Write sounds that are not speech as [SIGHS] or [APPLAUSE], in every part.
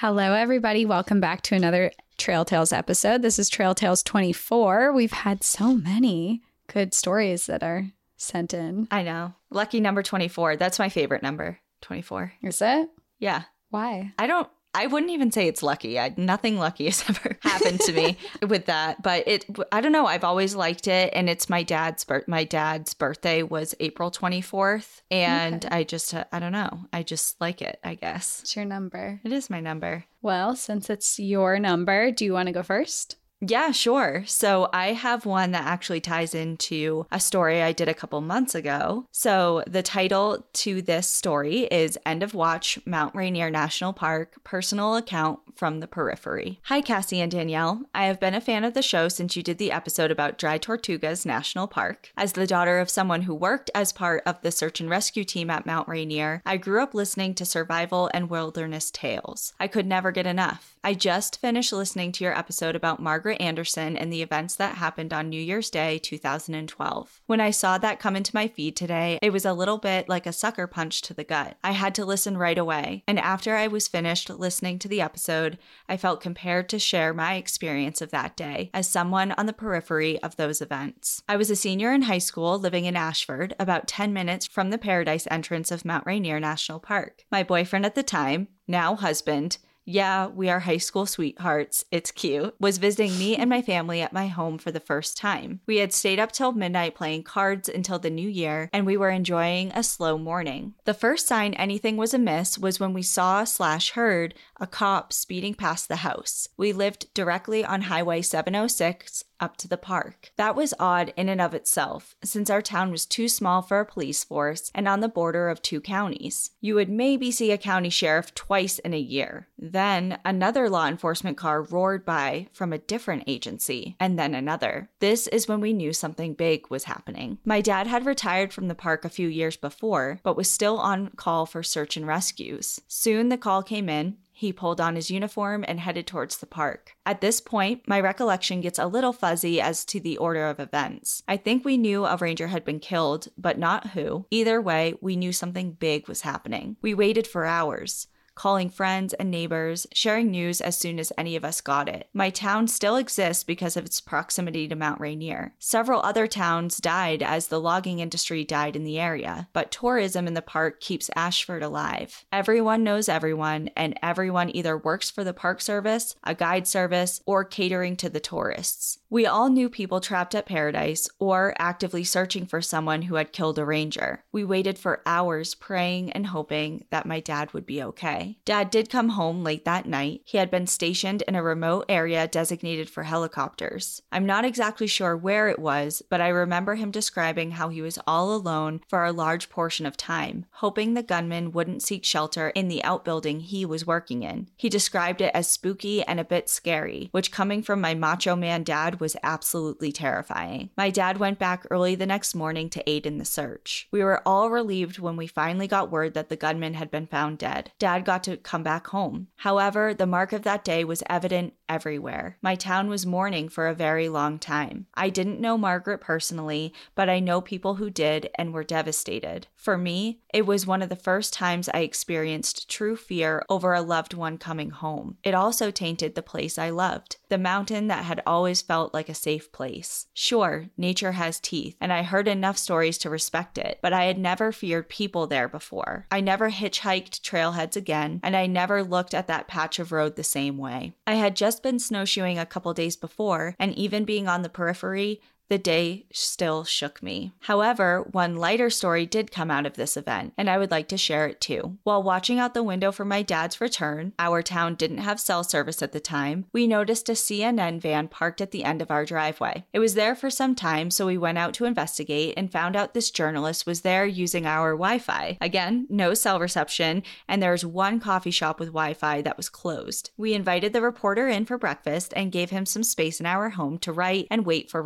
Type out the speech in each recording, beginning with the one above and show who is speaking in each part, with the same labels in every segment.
Speaker 1: Hello, everybody. Welcome back to another Trail Tales episode. This is Trail Tales 24. We've had so many good stories that are sent in.
Speaker 2: I know. Lucky number 24. That's my favorite number. 24.
Speaker 1: Is it?
Speaker 2: Yeah.
Speaker 1: Why?
Speaker 2: I don't I wouldn't even say it's lucky. I, nothing lucky has [LAUGHS] ever happened to me [LAUGHS] with that, but it I don't know, I've always liked it and it's my dad's birth my dad's birthday was April 24th and
Speaker 1: Okay.
Speaker 2: I just uh, I don't know. I just like it, I guess.
Speaker 1: It's your number.
Speaker 2: It is my number.
Speaker 1: Well, since it's your number, do you want to go first?
Speaker 2: Yeah, sure. So I have one that actually ties into a story I did a couple months ago. So the title to this story is End of Watch Mount Rainier National Park Personal Account from the Periphery. Hi, Cassie and Danielle. I have been a fan of the show since you did the episode about Dry Tortugas National Park. As the daughter of someone who worked as part of the search and rescue team at Mount Rainier, I grew up listening to survival and wilderness tales. I could never get enough. I just finished listening to your episode about Margaret Anderson and the events that happened on New Year's Day 2012. When I saw that come into my feed today, it was a little bit like a sucker punch to the gut. I had to listen right away, and after I was finished listening to the episode, I felt compelled to share my experience of that day as someone on the periphery of those events. I was a senior in high school living in Ashford, about 10 minutes from the paradise entrance of Mount Rainier National Park. My boyfriend at the time, now husband, yeah, we are high school sweethearts. It's cute. Was visiting me and my family at my home for the first time. We had stayed up till midnight playing cards until the new year, and we were enjoying a slow morning. The first sign anything was amiss was when we saw slash heard a cop speeding past the house. We lived directly on Highway 706 up to the park. That was odd in and of itself, since our town was too small for a police force and on the border of two counties. You would maybe see a county sheriff twice in a year. Then another law enforcement car roared by from a different agency, and then another. This is when we knew something big was happening. My dad had retired from the park a few years before, but was still on call for search and rescues. Soon the call came in, he pulled on his uniform and headed towards the park. At this point, my recollection gets a little fuzzy as to the order of events. I think we knew a ranger had been killed, but not who. Either way, we knew something big was happening. We waited for hours calling friends and neighbors, sharing news as soon as any of us got it. My town still exists because of its proximity to Mount Rainier. Several other towns died as the logging industry died in the area, but tourism in the park keeps Ashford alive. Everyone knows everyone, and everyone either works for the Park Service, a guide service, or catering to the tourists. We all knew people trapped at Paradise or actively searching for someone who had killed a ranger. We waited for hours praying and hoping that my dad would be okay. Dad did come home late that night. He had been stationed in a remote area designated for helicopters. I'm not exactly sure where it was, but I remember him describing how he was all alone for a large portion of time, hoping the gunman wouldn't seek shelter in the outbuilding he was working in. He described it as spooky and a bit scary, which coming from my macho man dad was absolutely terrifying. My dad went back early the next morning to aid in the search. We were all relieved when we finally got word that the gunman had been found dead. Dad got to come back home. However, the mark of that day was evident everywhere. My town was mourning for a very long time. I didn't know Margaret personally, but I know people who did and were devastated. For me, it was one of the first times I experienced true fear over a loved one coming home. It also tainted the place I loved, the mountain that had always felt like a safe place. Sure, nature has teeth, and I heard enough stories to respect it, but I had never feared people there before. I never hitchhiked trailheads again, and I never looked at that patch of road the same way. I had just been snowshoeing a couple days before, and even being on the periphery, The day still shook me. However, one lighter story did come out of this event, and I would like to share it too. While watching out the window for my dad's return, our town didn't have cell service at the time, we noticed a CNN van parked at the end of our driveway. It was there for some time, so we went out to investigate and found out this journalist was there using our Wi Fi. Again, no cell reception, and there's one coffee shop with Wi Fi that was closed. We invited the reporter in for breakfast and gave him some space in our home to write and wait for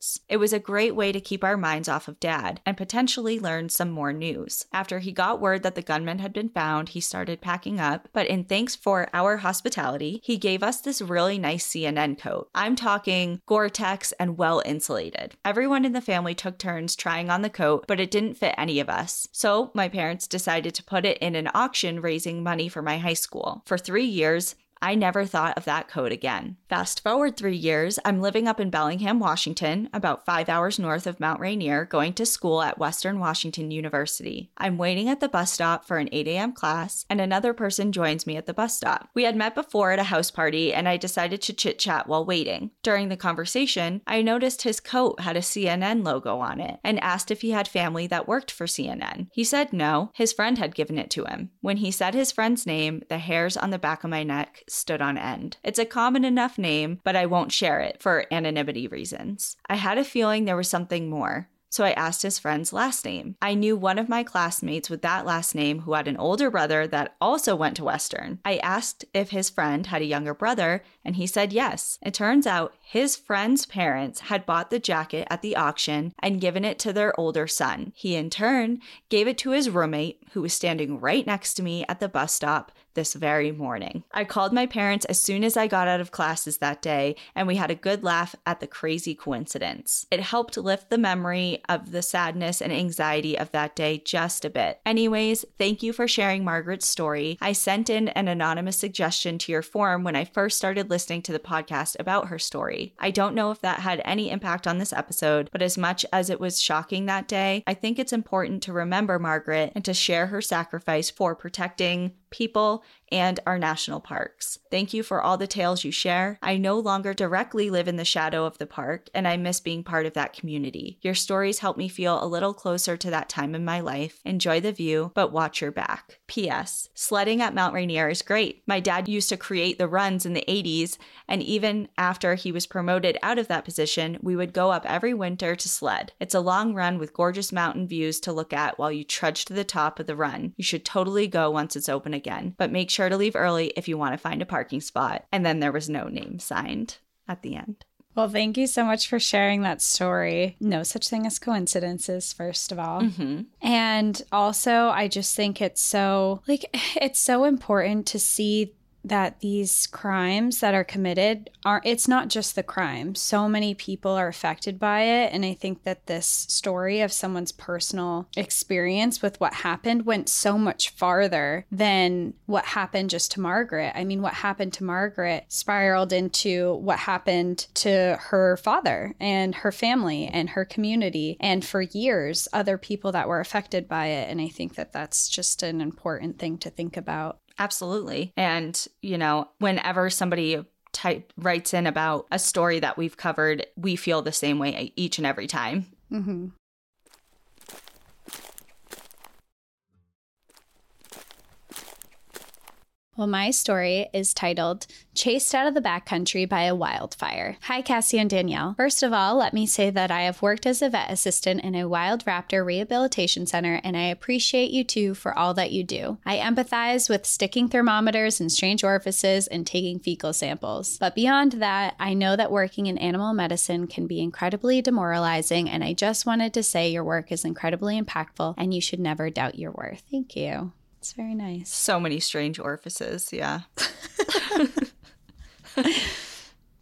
Speaker 2: reports. It was a great way to keep our minds off of dad and potentially learn some more news. After he got word that the gunman had been found, he started packing up, but in thanks for our hospitality, he gave us this really nice CNN coat. I'm talking Gore Tex and well insulated. Everyone in the family took turns trying on the coat, but it didn't fit any of us. So my parents decided to put it in an auction raising money for my high school. For three years, I never thought of that code again. Fast forward three years, I'm living up in Bellingham, Washington, about five hours north of Mount Rainier, going to school at Western Washington University. I'm waiting at the bus stop for an 8 a.m. class, and another person joins me at the bus stop. We had met before at a house party, and I decided to chit chat while waiting. During the conversation, I noticed his coat had a CNN logo on it and asked if he had family that worked for CNN. He said no, his friend had given it to him. When he said his friend's name, the hairs on the back of my neck stood on end. It's a common enough name, but I won't share it for anonymity reasons. I had a feeling there was something more so I asked his friend's last name. I knew one of my classmates with that last name who had an older brother that also went to Western. I asked if his friend had a younger brother, and he said yes. It turns out his friend's parents had bought the jacket at the auction and given it to their older son. He, in turn, gave it to his roommate, who was standing right next to me at the bus stop this very morning. I called my parents as soon as I got out of classes that day, and we had a good laugh at the crazy coincidence. It helped lift the memory of the sadness and anxiety of that day just a bit. Anyways, thank you for sharing Margaret's story. I sent in an anonymous suggestion to your form when I first started listening to the podcast about her story. I don't know if that had any impact on this episode, but as much as it was shocking that day, I think it's important to remember Margaret and to share her sacrifice for protecting people and our national parks. Thank you for all the tales you share. I no longer directly live in the shadow of the park, and I miss being part of that community. Your stories help me feel a little closer to that time in my life. Enjoy the view, but watch your back. P.S. Sledding at Mount Rainier is great. My dad used to create the runs in the 80s, and even after he was promoted out of that position, we would go up every winter to sled. It's a long run with gorgeous mountain views to look at while you trudge to the top of the run. You should totally go once it's open again, but make sure to leave early if you want to find a parking spot. And then there was no name signed at the end.
Speaker 1: Well, thank you so much for sharing that story. No such thing as coincidences, first of all.
Speaker 2: Mm-hmm.
Speaker 1: And also, I just think it's so, like, [SIGHS] it's so important to see that these crimes that are committed are it's not just the crime. So many people are affected by it. And i think that this story of someone's personal experience with what happened went so much farther than what happened just to margaret. I mean what happened to margaret spiraled into what happened to her father and her family and her community. And for years other people that were affected by it. And i think that that's just an important thing to think about
Speaker 2: Absolutely. And, you know, whenever somebody type writes in about a story that we've covered, we feel the same way each and every time.
Speaker 1: Mm-hmm. Well, my story is titled Chased Out of the Backcountry by a Wildfire. Hi, Cassie and Danielle. First of all, let me say that I have worked as a vet assistant in a wild raptor rehabilitation center, and I appreciate you too for all that you do. I empathize with sticking thermometers in strange orifices and taking fecal samples. But beyond that, I know that working in animal medicine can be incredibly demoralizing, and I just wanted to say your work is incredibly impactful and you should never doubt your worth. Thank you. It's very nice.
Speaker 2: So many strange orifices. Yeah. [LAUGHS]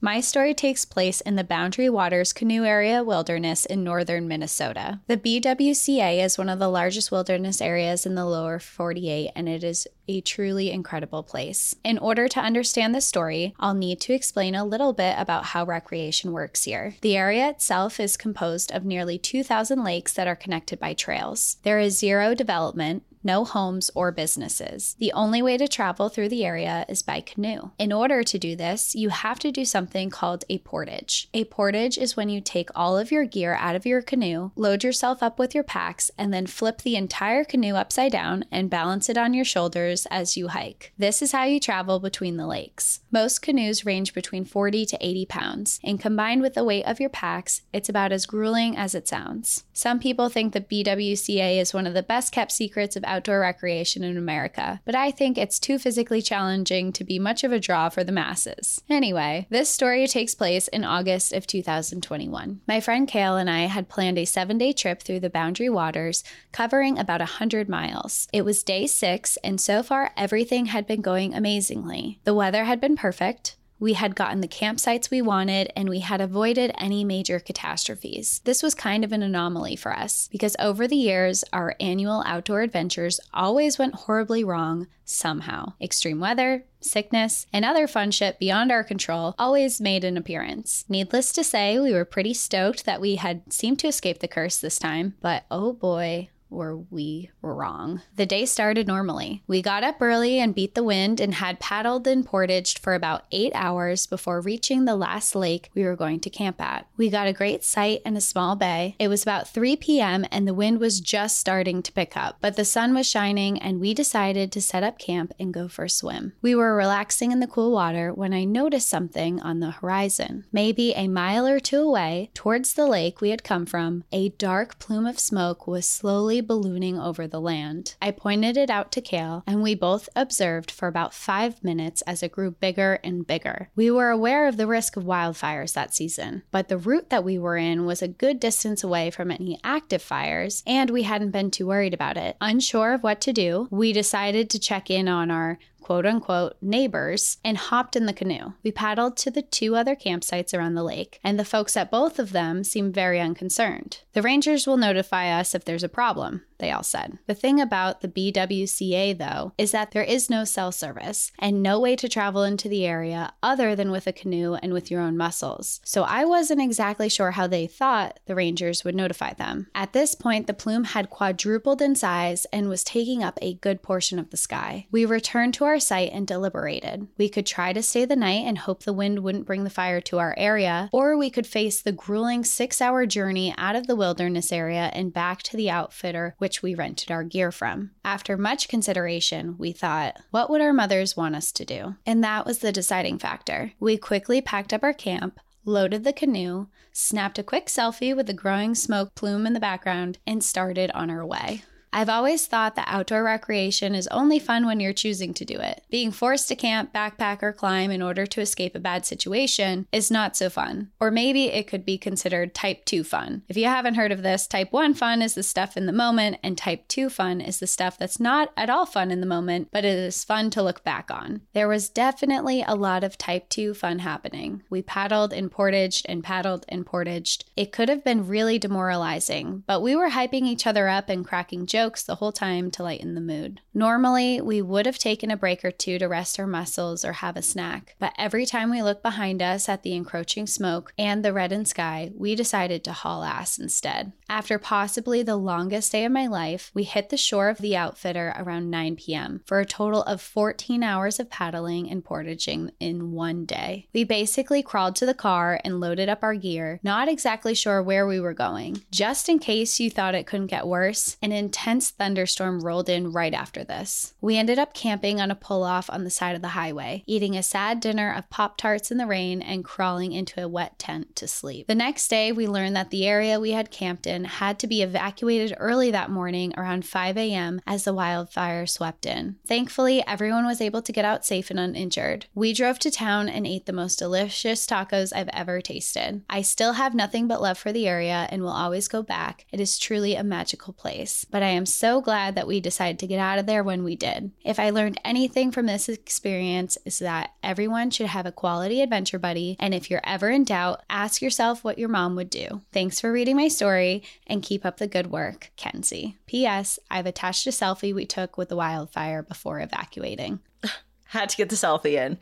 Speaker 1: My story takes place in the Boundary Waters Canoe Area Wilderness in northern Minnesota. The BWCA is one of the largest wilderness areas in the lower 48, and it is a truly incredible place. In order to understand the story, I'll need to explain a little bit about how recreation works here. The area itself is composed of nearly 2,000 lakes that are connected by trails. There is zero development, no homes or businesses. The only way to travel through the area is by canoe. In order to do this, you have to do something called a portage. A portage is when you take all of your gear out of your canoe, load yourself up with your packs, and then flip the entire canoe upside down and balance it on your shoulders as you hike. This is how you travel between the lakes. Most canoes range between 40 to 80 pounds, and combined with the weight of your packs, it's about as grueling as it sounds. Some people think the BWCA is one of the best kept secrets of outdoor recreation in America, but I think it's too physically challenging to be much of a draw for the masses. Anyway, this story takes place in August of 2021. My friend Kale and I had planned a seven day trip through the Boundary Waters, covering about 100 miles. It was day six, and so far everything had been going amazingly. The weather had been perfect. We had gotten the campsites we wanted and we had avoided any major catastrophes. This was kind of an anomaly for us because over the years, our annual outdoor adventures always went horribly wrong somehow. Extreme weather, sickness, and other fun shit beyond our control always made an appearance. Needless to say, we were pretty stoked that we had seemed to escape the curse this time, but oh boy, were we wrong. The day started normally. We got up early and beat the wind and had paddled and portaged for about eight hours before reaching the last lake we were going to camp at. We got a great site in a small bay. It was about 3 p.m. and the wind was just starting to pick up, but the sun was shining and we decided to set up camp and go for a swim. We were relaxing in the cool water when I noticed something on the horizon. Maybe a mile or two away, towards the lake we had come from, a dark plume of smoke was slowly ballooning over the land. I pointed it out to Kale, and we both observed for about five minutes as it grew bigger and bigger. We were aware of the risk of wildfires that season, but the route that we were in was a good distance away from any active fires, and we hadn't been too worried about it. Unsure of what to do, we decided to check in on our quote unquote neighbors and hopped in the canoe. We paddled to the two other campsites around the lake, and the folks at both of them seemed very unconcerned. The rangers will notify us if there's a problem, they all said. The thing about the BWCA, though, is that there is no cell service and no way to travel into the area other than with a canoe and with your own muscles. So I wasn't exactly sure how they thought the rangers would notify them. At this point, the plume had quadrupled in size and was taking up a good portion of the sky. We returned to our site and deliberated. We could try to stay the night and hope the wind wouldn't bring the fire to our area, or we could face the grueling six hour journey out of the wilderness area and back to the outfitter which we rented our gear from. After much consideration, we thought, what would our mothers want us to do? And that was the deciding factor. We quickly packed up our camp, loaded the canoe, snapped a quick selfie with the growing smoke plume in the background, and started on our way. I've always thought that outdoor recreation is only fun when you're choosing to do it. Being forced to camp, backpack, or climb in order to escape a bad situation is not so fun. Or maybe it could be considered type 2 fun. If you haven't heard of this, type 1 fun is the stuff in the moment, and type 2 fun is the stuff that's not at all fun in the moment, but it is fun to look back on. There was definitely a lot of type 2 fun happening. We paddled and portaged and paddled and portaged. It could have been really demoralizing, but we were hyping each other up and cracking jokes jokes the whole time to lighten the mood. Normally, we would have taken a break or two to rest our muscles or have a snack, but every time we looked behind us at the encroaching smoke and the reddened sky, we decided to haul ass instead. After possibly the longest day of my life, we hit the shore of the outfitter around 9 p.m. for a total of 14 hours of paddling and portaging in one day. We basically crawled to the car and loaded up our gear, not exactly sure where we were going. Just in case you thought it couldn't get worse, an intense intense thunderstorm rolled in right after this. We ended up camping on a pull off on the side of the highway, eating a sad dinner of Pop Tarts in the rain and crawling into a wet tent to sleep. The next day, we learned that the area we had camped in had to be evacuated early that morning around 5 a.m. as the wildfire swept in. Thankfully, everyone was able to get out safe and uninjured. We drove to town and ate the most delicious tacos I've ever tasted. I still have nothing but love for the area and will always go back. It is truly a magical place. But I am so glad that we decided to get out of there when we did. If I learned anything from this experience, is that everyone should have a quality adventure buddy. And if you're ever in doubt, ask yourself what your mom would do. Thanks for reading my story and keep up the good work, Kenzie. P.S. I've attached a selfie we took with the wildfire before evacuating. [SIGHS]
Speaker 2: Had to get the selfie in.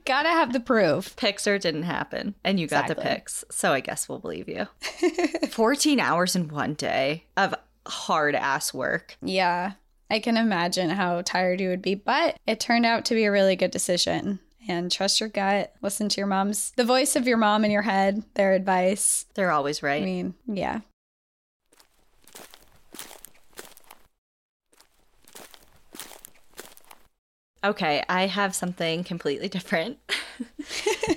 Speaker 2: [LAUGHS]
Speaker 1: Gotta have the proof.
Speaker 2: Pics or didn't happen, and you got
Speaker 1: Exactly.
Speaker 2: the pics. So I guess we'll believe you. [LAUGHS] 14 hours in one day of hard ass work.
Speaker 1: Yeah. I can imagine how tired you would be, but it turned out to be a really good decision. And trust your gut. Listen to your mom's, the voice of your mom in your head, their advice.
Speaker 2: They're always right.
Speaker 1: I mean, yeah.
Speaker 2: Okay, I have something completely different. [LAUGHS]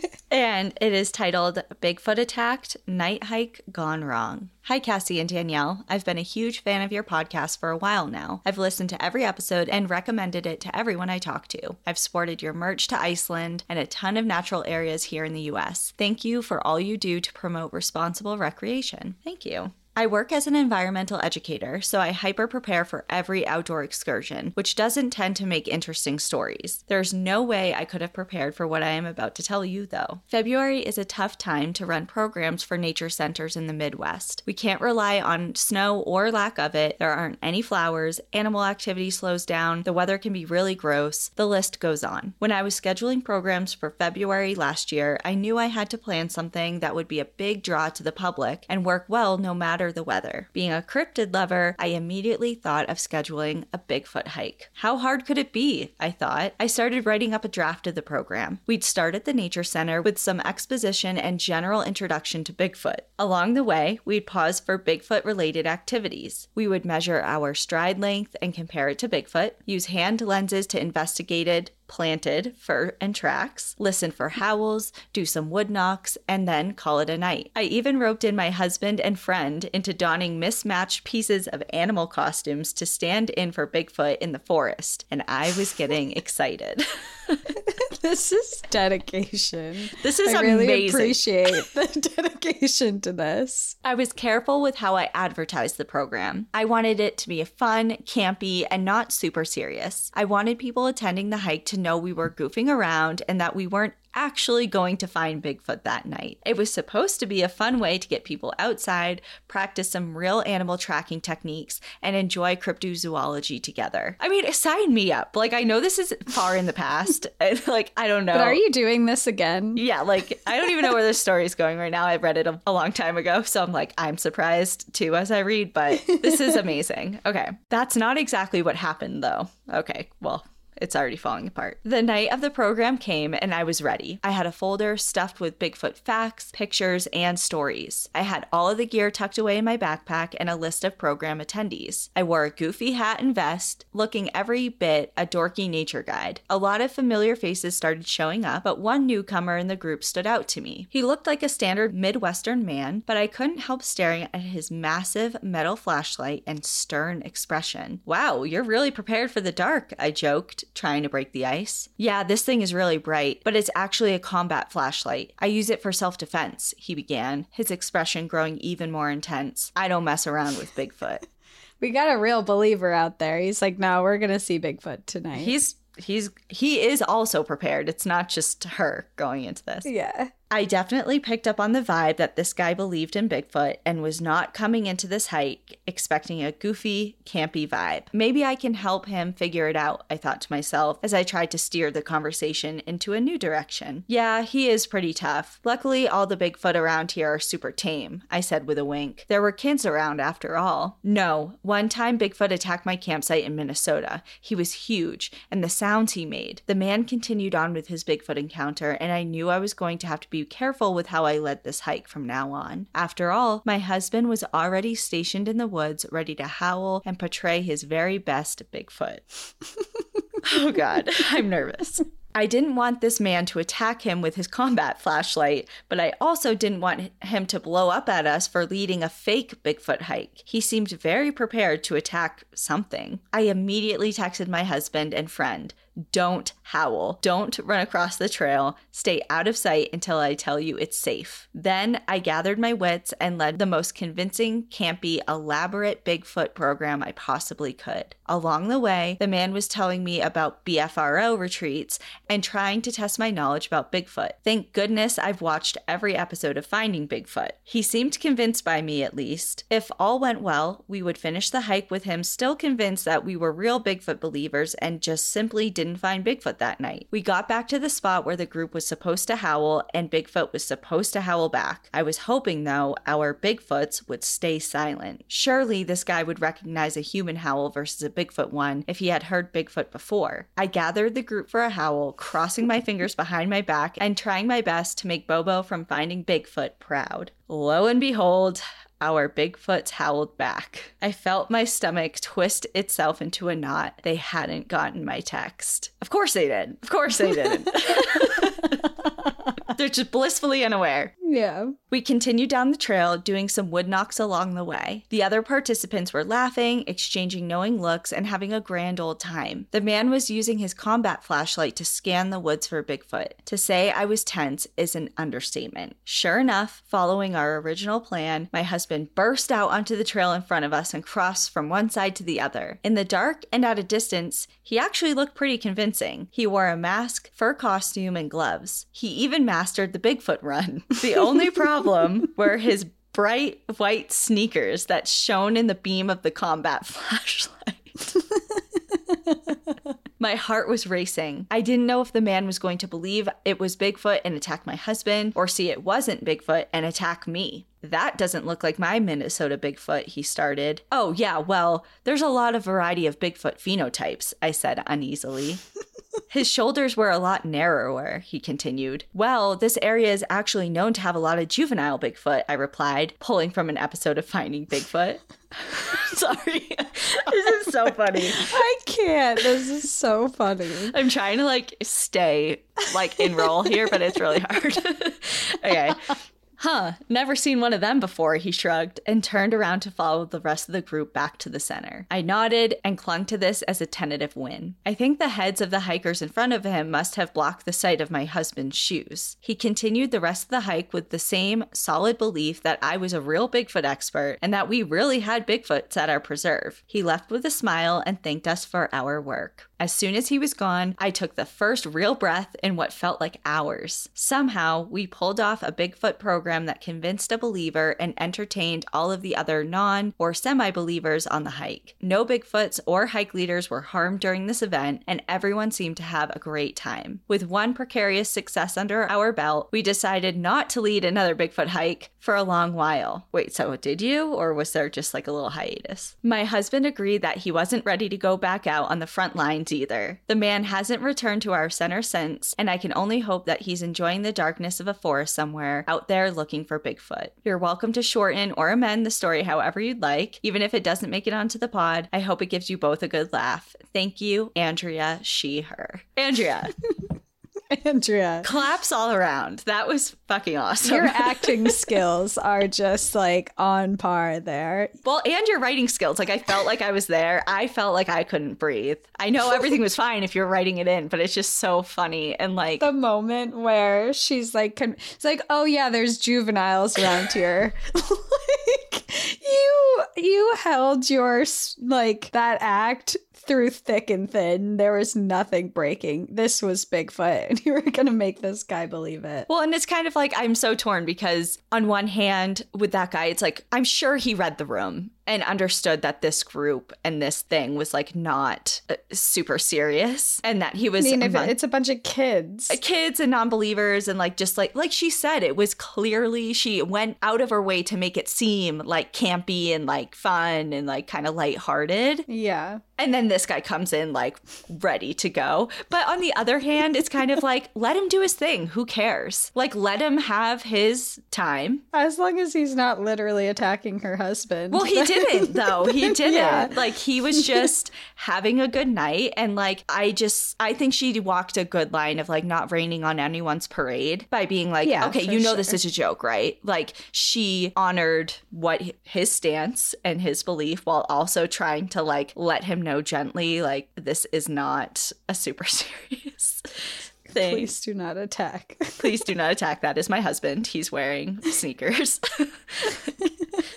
Speaker 2: [LAUGHS] and it is titled Bigfoot Attacked Night Hike Gone Wrong. Hi, Cassie and Danielle. I've been a huge fan of your podcast for a while now. I've listened to every episode and recommended it to everyone I talk to. I've sported your merch to Iceland and a ton of natural areas here in the US. Thank you for all you do to promote responsible recreation. Thank you. I work as an environmental educator, so I hyper prepare for every outdoor excursion, which doesn't tend to make interesting stories. There's no way I could have prepared for what I am about to tell you, though. February is a tough time to run programs for nature centers in the Midwest. We can't rely on snow or lack of it, there aren't any flowers, animal activity slows down, the weather can be really gross, the list goes on. When I was scheduling programs for February last year, I knew I had to plan something that would be a big draw to the public and work well no matter the weather. Being a cryptid lover, I immediately thought of scheduling a Bigfoot hike. How hard could it be? I thought. I started writing up a draft of the program. We'd start at the Nature Center with some exposition and general introduction to Bigfoot. Along the way, we'd pause for Bigfoot related activities. We would measure our stride length and compare it to Bigfoot, use hand lenses to investigated planted fur and tracks, listen for howls, do some wood knocks, and then call it a night. I even roped in my husband and friend into donning mismatched pieces of animal costumes to stand in for Bigfoot in the forest, and I was getting [LAUGHS] excited. [LAUGHS] [LAUGHS]
Speaker 1: this is dedication.
Speaker 2: This is
Speaker 1: I really
Speaker 2: amazing.
Speaker 1: appreciate the [LAUGHS] dedication to this.
Speaker 2: I was careful with how I advertised the program. I wanted it to be fun, campy, and not super serious. I wanted people attending the hike to know we were goofing around and that we weren't actually going to find Bigfoot that night. It was supposed to be a fun way to get people outside, practice some real animal tracking techniques, and enjoy cryptozoology together. I mean, sign me up. Like, I know this is far in the past. [LAUGHS] like, I don't know.
Speaker 1: But are you doing this again?
Speaker 2: Yeah, like, I don't even know where this story is going right now. I read it a, a long time ago. So I'm like, I'm surprised too as I read, but this is [LAUGHS] amazing. Okay. That's not exactly what happened, though. Okay. Well, it's already falling apart. The night of the program came and I was ready. I had a folder stuffed with Bigfoot facts, pictures, and stories. I had all of the gear tucked away in my backpack and a list of program attendees. I wore a goofy hat and vest, looking every bit a dorky nature guide. A lot of familiar faces started showing up, but one newcomer in the group stood out to me. He looked like a standard Midwestern man, but I couldn't help staring at his massive metal flashlight and stern expression. Wow, you're really prepared for the dark, I joked, trying to break the ice. Yeah, this thing is really bright, but it's actually a combat flashlight. I use it for self defense, he began, his expression growing even more intense. I don't mess around with Bigfoot. [LAUGHS]
Speaker 1: We got a real believer out there. He's like, no, we're going to see Bigfoot tonight.
Speaker 2: He's he's he is also prepared. It's not just her going into this.
Speaker 1: yeah.
Speaker 2: I definitely picked up on the vibe that this guy believed in Bigfoot and was not coming into this hike expecting a goofy, campy vibe. Maybe I can help him figure it out, I thought to myself as I tried to steer the conversation into a new direction. Yeah, he is pretty tough. Luckily, all the Bigfoot around here are super tame, I said with a wink. There were kids around after all. No, one time Bigfoot attacked my campsite in Minnesota. He was huge, and the sounds he made. The man continued on with his Bigfoot encounter, and I knew I was going to have to be careful with how I led this hike from now on. After all, my husband was already stationed in the woods, ready to howl and portray his very best Bigfoot. [LAUGHS] oh, God, I'm nervous. I didn't want this man to attack him with his combat flashlight, but I also didn't want him to blow up at us for leading a fake Bigfoot hike. He seemed very prepared to attack something. I immediately texted my husband and friend. Don't howl. Don't run across the trail. Stay out of sight until I tell you it's safe. Then I gathered my wits and led the most convincing, campy, elaborate Bigfoot program I possibly could. Along the way, the man was telling me about BFRO retreats and trying to test my knowledge about Bigfoot. Thank goodness I've watched every episode of Finding Bigfoot. He seemed convinced by me, at least. If all went well, we would finish the hike with him still convinced that we were real Bigfoot believers and just simply didn't didn't find Bigfoot that night. We got back to the spot where the group was supposed to howl and Bigfoot was supposed to howl back. I was hoping, though, our Bigfoots would stay silent. Surely this guy would recognize a human howl versus a Bigfoot one if he had heard Bigfoot before. I gathered the group for a howl, crossing my fingers behind my back and trying my best to make Bobo from finding Bigfoot proud. Lo and behold, our Bigfoots howled back. I felt my stomach twist itself into a knot. They hadn't gotten my text. Of course they did. Of course they didn't. [LAUGHS] [LAUGHS] They're just blissfully unaware.
Speaker 1: Yeah.
Speaker 2: We continued down the trail, doing some wood knocks along the way. The other participants were laughing, exchanging knowing looks, and having a grand old time. The man was using his combat flashlight to scan the woods for Bigfoot. To say I was tense is an understatement. Sure enough, following our original plan, my husband burst out onto the trail in front of us and crossed from one side to the other. In the dark and at a distance, he actually looked pretty convincing. He wore a mask, fur costume, and gloves. He even mastered the Bigfoot run. [LAUGHS] The only [LAUGHS] problem were his bright white sneakers that shone in the beam of the combat [LAUGHS] flashlight. [LAUGHS] My heart was racing. I didn't know if the man was going to believe it was Bigfoot and attack my husband, or see it wasn't Bigfoot and attack me. That doesn't look like my Minnesota Bigfoot, he started. Oh, yeah, well, there's a lot of variety of Bigfoot phenotypes, I said uneasily. His shoulders were a lot narrower, he continued. Well, this area is actually known to have a lot of juvenile Bigfoot, I replied, pulling from an episode of Finding Bigfoot. [LAUGHS] Sorry. this is so funny.
Speaker 1: I can't. This is so funny.
Speaker 2: I'm trying to like stay like in role here, but it's really hard. [LAUGHS] okay. Huh, never seen one of them before, he shrugged and turned around to follow the rest of the group back to the center. I nodded and clung to this as a tentative win. I think the heads of the hikers in front of him must have blocked the sight of my husband's shoes. He continued the rest of the hike with the same solid belief that I was a real Bigfoot expert and that we really had Bigfoots at our preserve. He left with a smile and thanked us for our work. As soon as he was gone, I took the first real breath in what felt like hours. Somehow, we pulled off a Bigfoot program that convinced a believer and entertained all of the other non or semi believers on the hike. No Bigfoots or hike leaders were harmed during this event, and everyone seemed to have a great time. With one precarious success under our belt, we decided not to lead another Bigfoot hike for a long while. Wait, so did you? Or was there just like a little hiatus? My husband agreed that he wasn't ready to go back out on the front either. The man hasn't returned to our center since, and I can only hope that he's enjoying the darkness of a forest somewhere out there looking for Bigfoot. You're welcome to shorten or amend the story however you'd like, even if it doesn't make it onto the pod. I hope it gives you both a good laugh. Thank you, Andrea, she, her. Andrea. [LAUGHS] [LAUGHS]
Speaker 1: Andrea.
Speaker 2: Claps all around. That was fucking awesome.
Speaker 1: Your [LAUGHS] acting skills are just like on par there.
Speaker 2: Well, and your writing skills. Like I felt like I was there. I felt like I couldn't breathe. I know everything was fine if you're writing it in, but it's just so funny and like
Speaker 1: the moment where she's like, con- it's like, oh yeah, there's juveniles around [LAUGHS] here. like you, you held your like that act through thick and thin. There was nothing breaking. This was Bigfoot, and [LAUGHS] you were gonna make this guy believe it.
Speaker 2: Well, and it's kind of like I'm so torn because on one hand, with that guy, it's like I'm sure he read the room and understood that this group and this thing was like not uh, super serious and that he was
Speaker 1: I mean, if it's a bunch of kids.
Speaker 2: Kids and non-believers and like just like like she said it was clearly she went out of her way to make it seem like campy and like fun and like kind of lighthearted.
Speaker 1: Yeah.
Speaker 2: And then this guy comes in like ready to go. But on the other hand it's kind of like [LAUGHS] let him do his thing. Who cares? Like let him have his time.
Speaker 1: As long as he's not literally attacking her husband.
Speaker 2: Well he did [LAUGHS] didn't though. He [LAUGHS] didn't. yeah. Like he was just having a good night and like I just I think she walked a good line of like not raining on anyone's parade by being like, yeah, okay, you know sure. this is a joke, right? Like she honored what his stance and his belief while also trying to like let him know gently like this is not a super [LAUGHS] serious thing.
Speaker 1: Please do not attack.
Speaker 2: Please do not [LAUGHS] attack. That is my husband. He's wearing sneakers.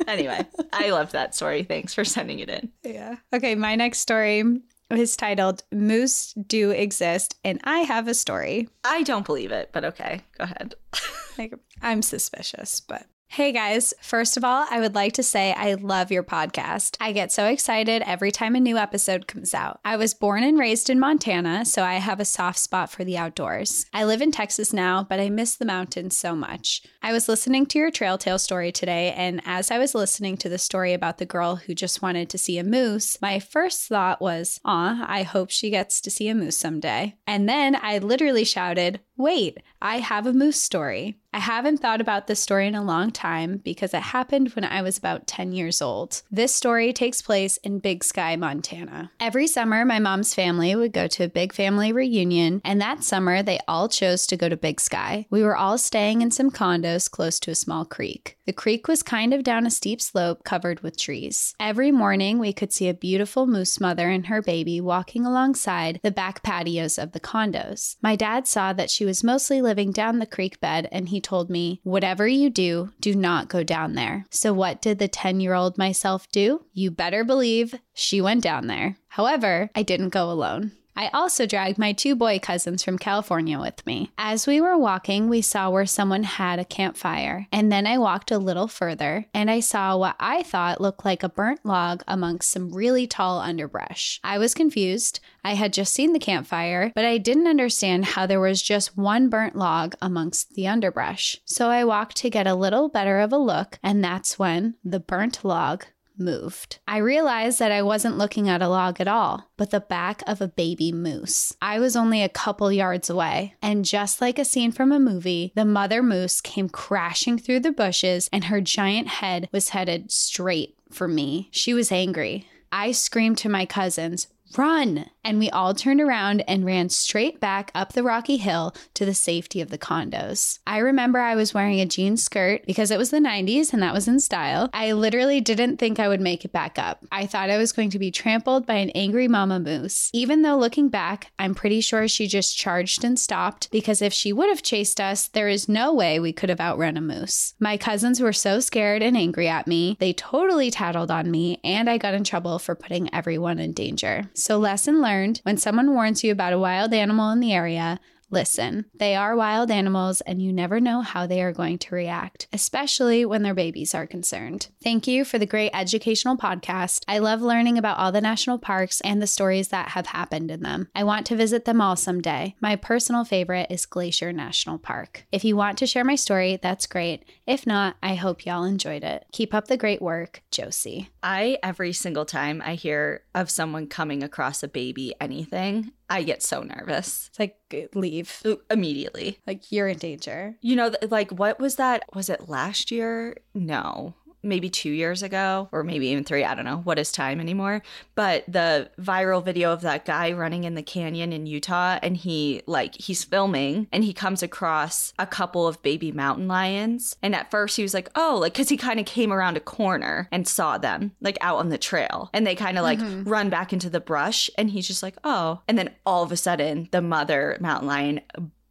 Speaker 2: Anyway, I love that story. Thanks for sending it in.
Speaker 1: Yeah. Okay, my next story is titled Moose Do Exist, and I have a story.
Speaker 2: I don't believe it, but okay, go ahead. [LAUGHS]
Speaker 1: like, I'm suspicious, but Hey guys, first of all, I would like to say I love your podcast. I get so excited every time a new episode comes out. I was born and raised in Montana, so I have a soft spot for the outdoors. I live in Texas now, but I miss the mountains so much. I was listening to your trail tale story today, and as I was listening to the story about the girl who just wanted to see a moose, my first thought was, Aw, I hope she gets to see a moose someday. And then I literally shouted, Wait, I have a moose story. I haven't thought about this story in a long time because it happened when I was about 10 years old. This story takes place in Big Sky, Montana. Every summer, my mom's family would go to a big family reunion, and that summer, they all chose to go to Big Sky. We were all staying in some condos close to a small creek. The creek was kind of down a steep slope covered with trees. Every morning, we could see a beautiful moose mother and her baby walking alongside the back patios of the condos. My dad saw that she was mostly living down the creek bed, and he told me, Whatever you do, do not go down there. So, what did the 10 year old myself do? You better believe she went down there. However, I didn't go alone. I also dragged my two boy cousins from California with me. As we were walking, we saw where someone had a campfire, and then I walked a little further and I saw what I thought looked like a burnt log amongst some really tall underbrush. I was confused. I had just seen the campfire, but I didn't understand how there was just one burnt log amongst the underbrush. So I walked to get a little better of a look, and that's when the burnt log moved. I realized that I wasn't looking at a log at all, but the back of a baby moose. I was only a couple yards away, and just like a scene from a movie, the mother moose came crashing through the bushes and her giant head was headed straight for me. She was angry. I screamed to my cousins, Run! And we all turned around and ran straight back up the rocky hill to the safety of the condos. I remember I was wearing a jean skirt because it was the 90s and that was in style. I literally didn't think I would make it back up. I thought I was going to be trampled by an angry mama moose. Even though looking back, I'm pretty sure she just charged and stopped because if she would have chased us, there is no way we could have outrun a moose. My cousins were so scared and angry at me, they totally tattled on me, and I got in trouble for putting everyone in danger. So, lesson learned when someone warns you about a wild animal in the area, listen. They are wild animals, and you never know how they are going to react, especially when their babies are concerned. Thank you for the great educational podcast. I love learning about all the national parks and the stories that have happened in them. I want to visit them all someday. My personal favorite is Glacier National Park. If you want to share my story, that's great. If not, I hope y'all enjoyed it. Keep up the great work, Josie.
Speaker 2: I, every single time I hear of someone coming across a baby anything, I get so nervous
Speaker 1: It's like, leave.
Speaker 2: immediately.
Speaker 1: Like, you're in danger.
Speaker 2: You know, like what was that? Was it last year? No. Maybe two years ago, or maybe even three. I don't know. What is time anymore? But the viral video of that guy running in the canyon in Utah, and he, like, he's filming and he comes across a couple of baby mountain lions. And at first he was like, oh, like, cause he kind of came around a corner and saw them, like, out on the trail. And they kind of like mm-hmm. run back into the brush. And he's just like, oh. And then all of a sudden, the mother mountain lion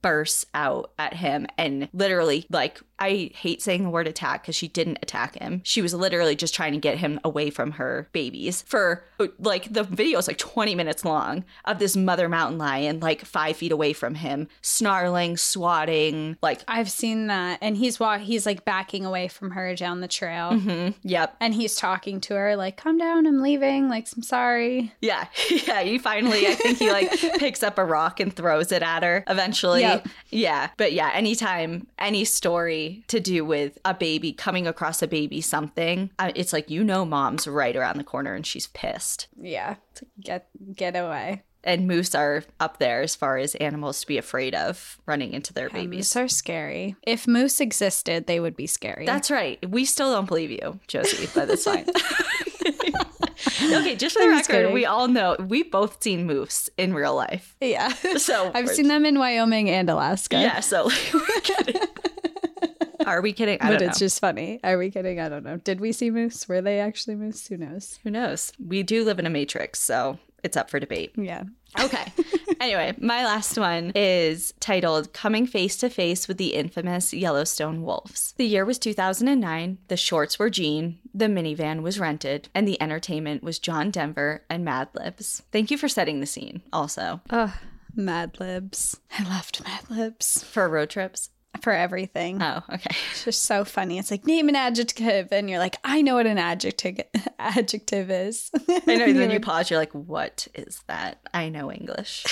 Speaker 2: bursts out at him and literally like I hate saying the word attack because she didn't attack him. She was literally just trying to get him away from her babies for like the video is like 20 minutes long of this mother mountain lion like five feet away from him, snarling, swatting, like
Speaker 1: I've seen that. And he's walk he's like backing away from her down the trail.
Speaker 2: mhm, yep.
Speaker 1: And he's talking to her, like, calm down, I'm leaving. Like, I'm sorry.
Speaker 2: Yeah, [LAUGHS] yeah. He finally, I think he like [LAUGHS] picks up a rock and throws it at her eventually.
Speaker 1: Yep.
Speaker 2: Yeah, but yeah, anytime any story to do with a baby coming across a baby something, it's like you know, mom's right around the corner and she's pissed.
Speaker 1: Yeah. Get get away.
Speaker 2: And moose are up there as far as animals to be afraid of running into their
Speaker 1: Yeah,
Speaker 2: babies.
Speaker 1: Moose are scary. If moose existed, they would be scary.
Speaker 2: That's right. We still don't believe you, Josie, but that's fine. [LAUGHS] [LAUGHS] okay, just for the record,
Speaker 1: kidding.
Speaker 2: we all know we've both seen moose in real life.
Speaker 1: yeah. [LAUGHS]
Speaker 2: So
Speaker 1: I've seen them in Wyoming and Alaska.
Speaker 2: Yeah, so. Are we kidding? I
Speaker 1: but
Speaker 2: don't
Speaker 1: it's
Speaker 2: know.
Speaker 1: just funny. Are we kidding? I don't know. Did we see moose? Were they actually moose? Who knows?
Speaker 2: Who knows? We do live in a matrix, so it's up for debate.
Speaker 1: Yeah.
Speaker 2: Okay. [LAUGHS] anyway, my last one is titled Coming Face to Face with the Infamous Yellowstone Wolves. The year was 2009. The shorts were jean, the minivan was rented, and the entertainment was John Denver and Mad Libs. Thank you for setting the scene, also,
Speaker 1: Ugh. Mad Libs. I loved Mad Libs.
Speaker 2: for road trips.
Speaker 1: For everything.
Speaker 2: Oh, okay. [LAUGHS]
Speaker 1: It's just so funny. It's like name an adjective, and you're like, I know what an adjective [LAUGHS] adjective is.
Speaker 2: I know. then [LAUGHS] you pause. You're like, what is that? I know English.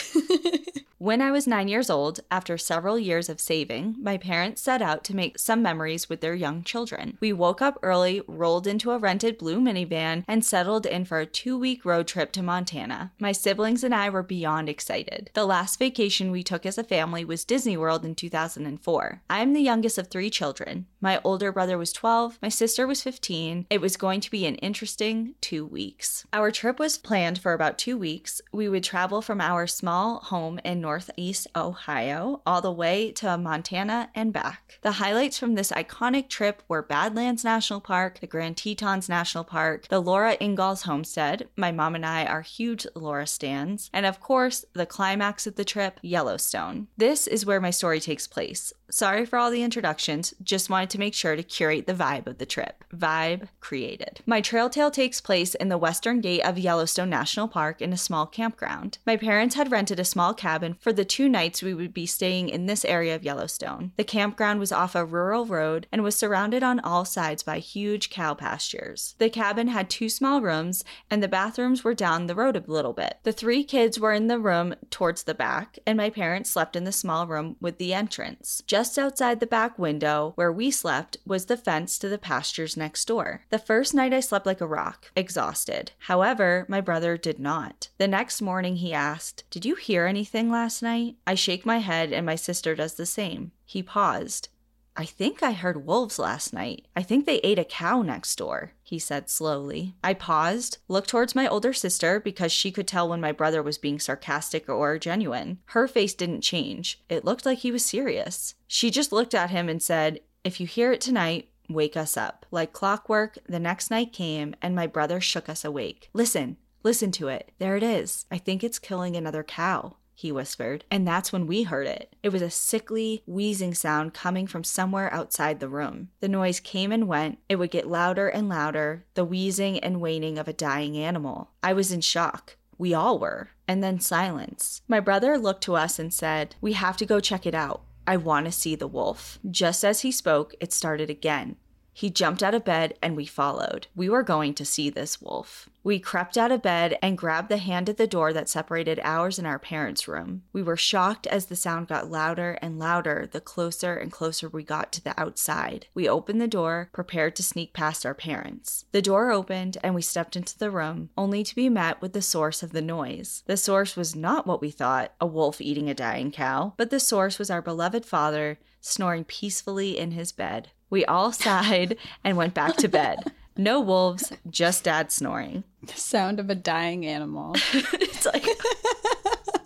Speaker 2: When I was nine years old, after several years of saving, my parents set out to make some memories with their young children. We woke up early, rolled into a rented blue minivan, and settled in for a two week road trip to Montana. My siblings and I were beyond excited. The last vacation we took as a family was Disney World in 2004. I am the youngest of three children. My older brother was 12, my sister was 15. It was going to be an interesting two weeks. Our trip was planned for about two weeks. We would travel from our small home in Northeast Ohio all the way to Montana and back. The highlights from this iconic trip were Badlands National Park, the Grand Tetons National Park, the Laura Ingalls homestead. My mom and I are huge Laura stands, and of course, the climax of the trip, Yellowstone. This is where my story takes place. Sorry for all the introductions, just wanted to make sure to curate the vibe of the trip. Vibe created. My trail tale takes place in the western gate of Yellowstone National Park in a small campground. My parents had rented a small cabin for the two nights we would be staying in this area of Yellowstone. The campground was off a rural road and was surrounded on all sides by huge cow pastures. The cabin had two small rooms, and the bathrooms were down the road a little bit. The three kids were in the room towards the back, and my parents slept in the small room with the entrance. Just outside the back window, where we slept, was the fence to the pastures next door. The first night I slept like a rock, exhausted. However, my brother did not. The next morning he asked, Did you hear anything last night? I shake my head, and my sister does the same. He paused. I think I heard wolves last night. I think they ate a cow next door, he said slowly. I paused, looked towards my older sister because she could tell when my brother was being sarcastic or genuine. Her face didn't change. It looked like he was serious. She just looked at him and said, If you hear it tonight, wake us up. Like clockwork, the next night came and my brother shook us awake. Listen, listen to it. There it is. I think it's killing another cow he whispered, and that's when we heard it. It was a sickly, wheezing sound coming from somewhere outside the room. The noise came and went. It would get louder and louder, the wheezing and waining of a dying animal. I was in shock. We all were. And then silence. My brother looked to us and said, We have to go check it out. I want to see the wolf. Just as he spoke, it started again. He jumped out of bed and we followed. We were going to see this wolf. We crept out of bed and grabbed the hand at the door that separated ours and our parents' room. We were shocked as the sound got louder and louder the closer and closer we got to the outside. We opened the door, prepared to sneak past our parents. The door opened and we stepped into the room, only to be met with the source of the noise. The source was not what we thought a wolf eating a dying cow, but the source was our beloved father snoring peacefully in his bed. We all sighed and went back to bed. No wolves, just dad snoring.
Speaker 1: The sound of a dying animal. [LAUGHS]
Speaker 2: it's like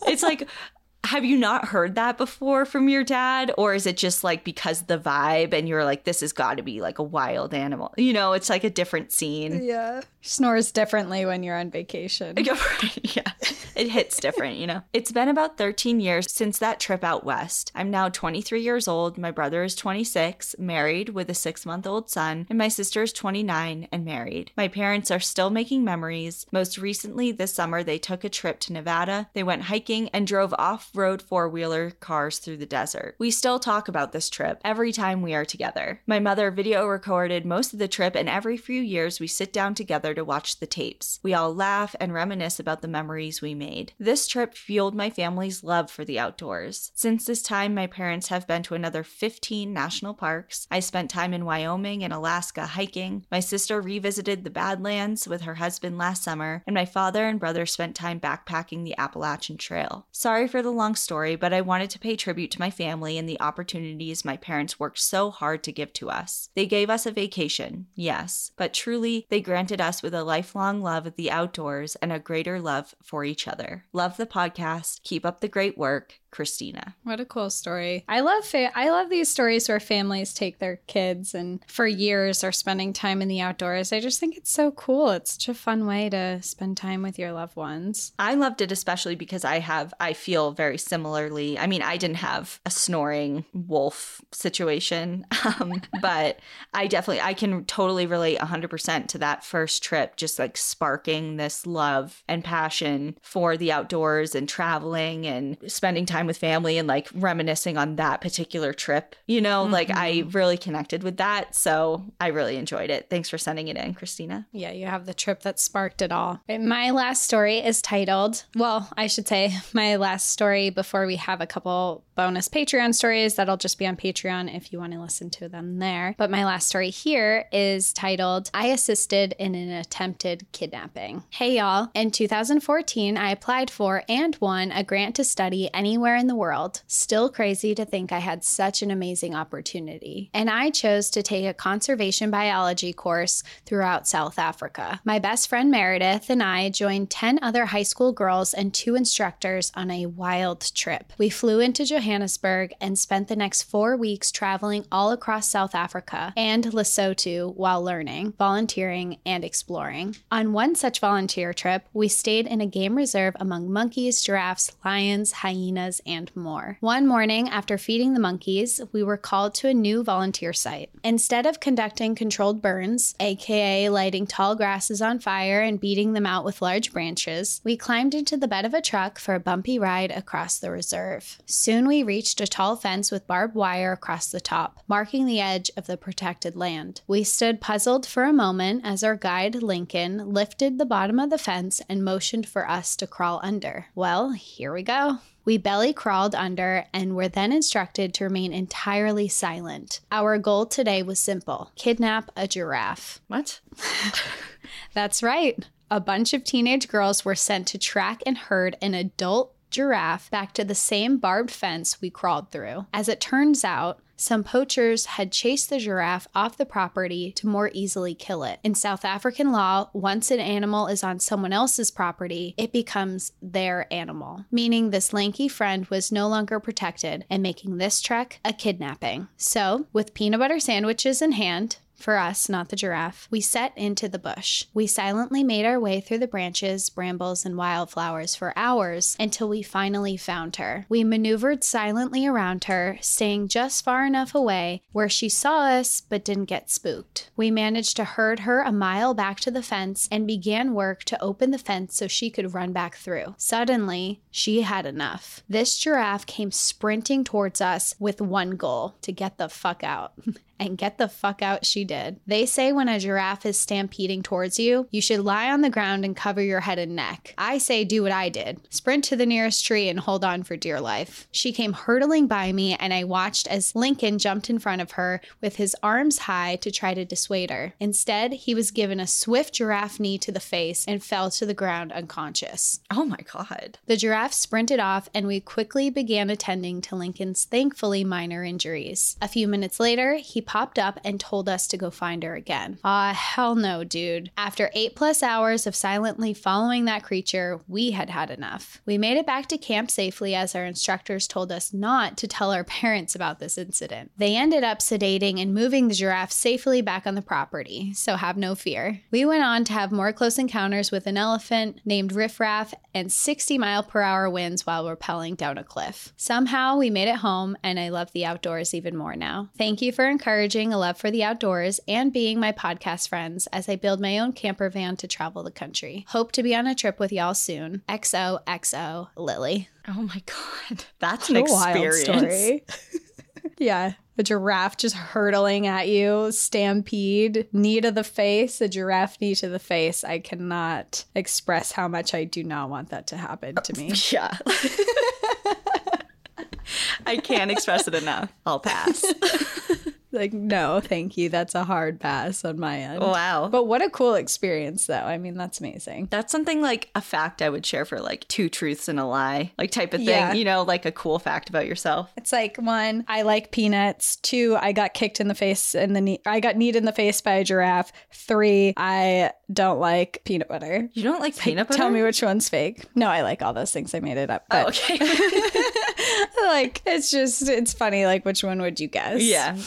Speaker 2: it's like have you not heard that before from your dad? Or is it just like because the vibe and you're like this has got to be like a wild animal? You know it's like a different scene.
Speaker 1: Yeah. Snores differently when you're on vacation. [LAUGHS]
Speaker 2: Yeah. It hits different you know? It's been about 13 years since that trip out west. I'm now 23 years old. My brother is 26 married with a six month old son and my sister is 29 and married. My parents are still making memories. Most recently this summer they took a trip to nevada. They went hiking and drove off road four wheeler cars through the desert. We still talk about this trip every time we are together. My mother video recorded most of the trip, and every few years we sit down together to watch the tapes. We all laugh and reminisce about the memories we made. This trip fueled my family's love for the outdoors. Since this time, my parents have been to another 15 national parks. I spent time in Wyoming and Alaska hiking. My sister revisited the Badlands with her husband last summer, and my father and brother spent time backpacking the Appalachian Trail. Sorry for the long story, but I wanted to pay tribute to my family and the opportunities my parents worked so hard to give to us. They gave us a vacation, yes, but truly, they granted us with a lifelong love of the outdoors and a greater love for each other. Love the podcast. Keep up the great work. Christina.
Speaker 1: What a cool story. I love fa- I love these stories where families take their kids and for years are spending time in the outdoors. I just think it's so cool. It's such a fun way to spend time with your loved ones.
Speaker 2: I loved it especially because I have I feel very similarly. I mean, I didn't have a snoring wolf situation, [LAUGHS] um, but I definitely I can totally relate 100% to that first trip just like sparking this love and passion for the outdoors and traveling and spending time time with family and like reminiscing on that particular trip. You know, mm-hmm. like I mm-hmm. really connected with that. So I really enjoyed it. Thanks for sending it in, Christina.
Speaker 1: Yeah, you have the trip that sparked it all. My last story is titled, well, I should say my last story before we have a couple bonus Patreon stories that'll just be on Patreon if you want to listen to them there. But my last story here is titled, I Assisted in an Attempted Kidnapping. Hey, y'all. In 2014, I applied for and won a grant to study anywhere in the world. Still crazy to think I had such an amazing opportunity. And I chose to take a conservation biology course throughout South Africa. My best friend Meredith and I joined 10 other high school girls and two instructors on a wild trip. We flew into Johannesburg and spent the next four weeks traveling all across South Africa and Lesotho while learning, volunteering, and exploring. On one such volunteer trip, we stayed in a game reserve among monkeys, giraffes, lions, hyenas, and more. One morning, after feeding the monkeys, we were called to a new volunteer site. Instead of conducting controlled burns, aka lighting tall grasses on fire and beating them out with large branches, we climbed into the bed of a truck for a bumpy ride across the reserve. Soon we reached a tall fence with barbed wire across the top, marking the edge of the protected land. We stood puzzled for a moment as our guide, Lincoln, lifted the bottom of the fence and motioned for us to crawl under. Well, here we go. We belly crawled under and were then instructed to remain entirely silent. Our goal today was simple kidnap a giraffe.
Speaker 2: What? [LAUGHS]
Speaker 1: That's right. A bunch of teenage girls were sent to track and herd an adult giraffe back to the same barbed fence we crawled through. As it turns out, some poachers had chased the giraffe off the property to more easily kill it. In South African law, once an animal is on someone else's property, it becomes their animal, meaning this lanky friend was no longer protected and making this trek a kidnapping. So, with peanut butter sandwiches in hand, for us, not the giraffe, we set into the bush. We silently made our way through the branches, brambles, and wildflowers for hours until we finally found her. We maneuvered silently around her, staying just far enough away where she saw us but didn't get spooked. We managed to herd her a mile back to the fence and began work to open the fence so she could run back through. Suddenly, she had enough. This giraffe came sprinting towards us with one goal to get the fuck out. [LAUGHS] and get the fuck out she did. They say when a giraffe is stampeding towards you, you should lie on the ground and cover your head and neck. I say do what I did sprint to the nearest tree and hold on for dear life. She came hurtling by me, and I watched as Lincoln jumped in front of her with his arms high to try to dissuade her. Instead, he was given a swift giraffe knee to the face and fell to the ground unconscious.
Speaker 2: Oh my God.
Speaker 1: The giraffe sprinted off, and we quickly began attending to Lincoln's thankfully minor injuries. A few minutes later, he popped up and told us to go find her again. Ah, hell no, dude. After eight plus hours of silently following that creature, we had had enough. We made it back to camp safely as our instructors told us not to tell our parents about this incident. They ended up sedating and moving the giraffe safely back on the property, so have no fear. We went on to have more close encounters with an elephant named Riff Raff and 60 mile per hour winds while rappelling down a cliff. Somehow we made it home, and I love the outdoors even more now. Thank you for encouraging encouraging a love for the outdoors and being my podcast friends as I build my own camper van to travel the country. Hope to be on a trip with y'all soon. XOXO Lily.
Speaker 2: Oh my God. [LAUGHS] That's an experience. story. [LAUGHS]
Speaker 1: yeah. A giraffe just hurtling at you, stampede, knee to the face, a giraffe knee to the face. I cannot express how much I do not want that to happen to me. [LAUGHS]
Speaker 2: Yeah. I can't express it enough. I'll pass.
Speaker 1: Like, no, thank you. That's a hard pass on my end.
Speaker 2: Wow.
Speaker 1: But what a cool experience, though. I mean, that's amazing.
Speaker 2: That's something like a fact I would share for like two truths and a lie, like type of thing, yeah. you know, like a cool fact about yourself.
Speaker 1: It's like one, I like peanuts. Two, I got kicked in the face and the knee, I got kneed in the face by a giraffe. Three, I don't like peanut butter.
Speaker 2: You don't like peanut butter?
Speaker 1: Tell me which one's fake. No, I like all those things. I made it up.
Speaker 2: But oh, okay. [LAUGHS] [LAUGHS] [LAUGHS]
Speaker 1: like, it's just, it's funny. Like, which one would you guess?
Speaker 2: Yeah.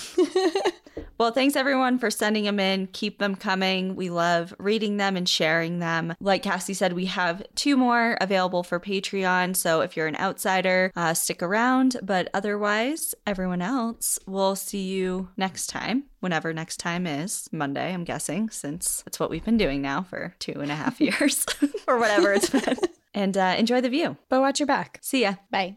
Speaker 2: [LAUGHS] well, thanks everyone for sending them in. Keep them coming. We love reading them and sharing them. Like Cassie said, we have two more available for Patreon. So if you're an outsider, uh, stick around. But otherwise, everyone else, we'll see you next time whenever next time is Monday, I'm guessing, since it's what we've been doing now for two and a half [LAUGHS] years or whatever it's been. And uh, enjoy the view.
Speaker 1: But watch your back.
Speaker 2: See ya.
Speaker 1: Bye.